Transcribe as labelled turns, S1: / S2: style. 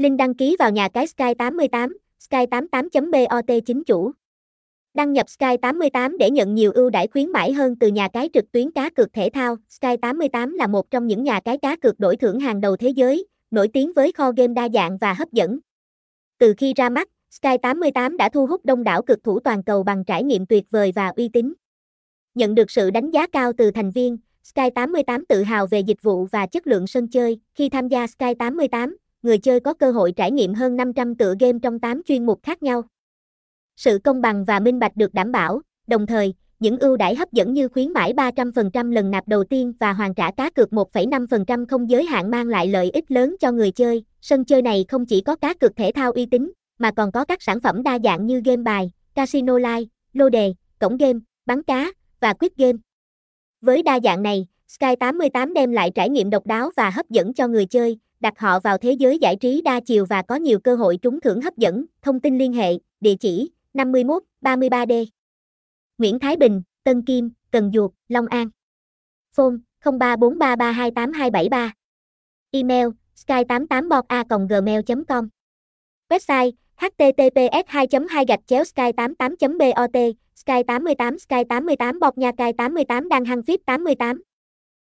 S1: Link đăng ký vào nhà cái Sky 88, sky88.bot chính chủ. Đăng nhập Sky 88 để nhận nhiều ưu đãi khuyến mãi hơn từ nhà cái trực tuyến cá cược thể thao. Sky 88 là một trong những nhà cái cá cược đổi thưởng hàng đầu thế giới, nổi tiếng với kho game đa dạng và hấp dẫn. Từ khi ra mắt, Sky 88 đã thu hút đông đảo cực thủ toàn cầu bằng trải nghiệm tuyệt vời và uy tín. Nhận được sự đánh giá cao từ thành viên, Sky 88 tự hào về dịch vụ và chất lượng sân chơi. Khi tham gia Sky 88, người chơi có cơ hội trải nghiệm hơn 500 tựa game trong 8 chuyên mục khác nhau. Sự công bằng và minh bạch được đảm bảo, đồng thời, những ưu đãi hấp dẫn như khuyến mãi 300% lần nạp đầu tiên và hoàn trả cá cược 1,5% không giới hạn mang lại lợi ích lớn cho người chơi. Sân chơi này không chỉ có cá cược thể thao uy tín, mà còn có các sản phẩm đa dạng như game bài, casino live, lô đề, cổng game, bắn cá và quiz game. Với đa dạng này, Sky 88 đem lại trải nghiệm độc đáo và hấp dẫn cho người chơi, đặt họ vào thế giới giải trí đa chiều và có nhiều cơ hội trúng thưởng hấp dẫn. Thông tin liên hệ, địa chỉ 51 33D. Nguyễn Thái Bình, Tân Kim, Cần Duộc, Long An. Phone 0343328273. Email sky88bot a gmail com Website https 2 2 gạch chéo sky 88 bot sky 88 sky 88 bọc nhà cài 88 đang hăng phíp 88